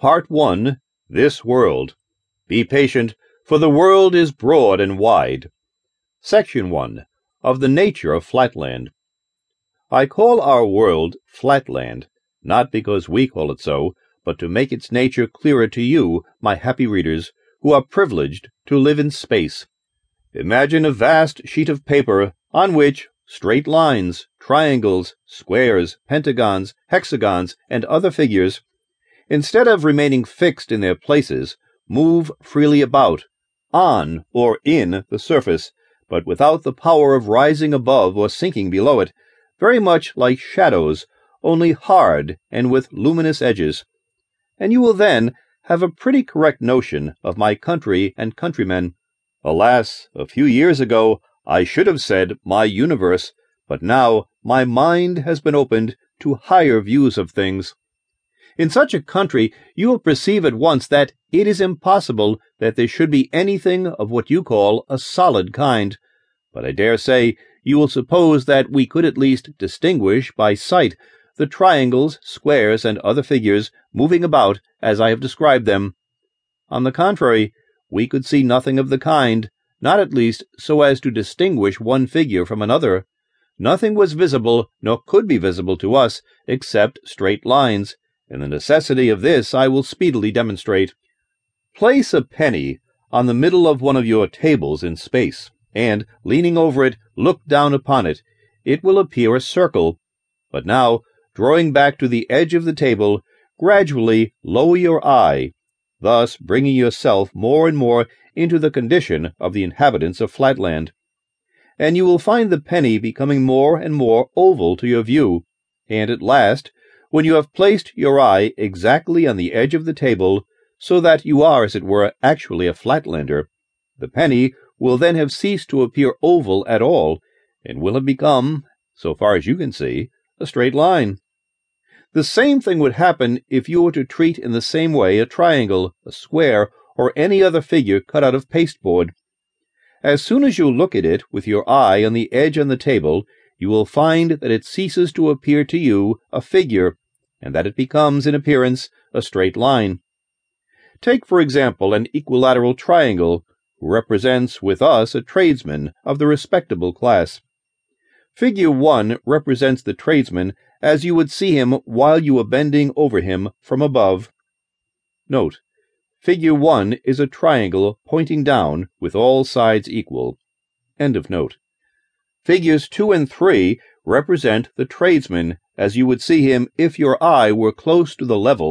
Part 1 This World. Be patient, for the world is broad and wide. Section 1 Of the Nature of Flatland. I call our world Flatland, not because we call it so, but to make its nature clearer to you, my happy readers, who are privileged to live in space. Imagine a vast sheet of paper on which straight lines, triangles, squares, pentagons, hexagons, and other figures, instead of remaining fixed in their places, move freely about, on or in the surface, but without the power of rising above or sinking below it, very much like shadows, only hard and with luminous edges. And you will then have a pretty correct notion of my country and countrymen. Alas, a few years ago I should have said my universe, but now my mind has been opened to higher views of things. In such a country, you will perceive at once that it is impossible that there should be anything of what you call a solid kind. But I dare say you will suppose that we could at least distinguish by sight the triangles, squares, and other figures moving about as I have described them. On the contrary, we could see nothing of the kind, not at least so as to distinguish one figure from another. Nothing was visible, nor could be visible to us, except straight lines, and the necessity of this I will speedily demonstrate. Place a penny on the middle of one of your tables in space, and, leaning over it, look down upon it. It will appear a circle. But now, drawing back to the edge of the table, gradually lower your eye, thus bringing yourself more and more into the condition of the inhabitants of Flatland. And you will find the penny becoming more and more oval to your view, and at last, when you have placed your eye exactly on the edge of the table, so that you are, as it were, actually a Flatlander, the penny will then have ceased to appear oval at all, and will have become, so far as you can see, a straight line. The same thing would happen if you were to treat in the same way a triangle, a square, or any other figure cut out of pasteboard. As soon as you look at it with your eye on the edge on the table, you will find that it ceases to appear to you a figure, and that it becomes, in appearance, a straight line. Take, for example, an equilateral triangle, who represents with us a tradesman of the respectable class. Figure 1 represents the tradesman as you would see him while you were bending over him from above. Note, Figure 1 is a triangle pointing down with all sides equal. End of note. Figures 2 and 3 represent the tradesman as you would see him if your eye were close to the level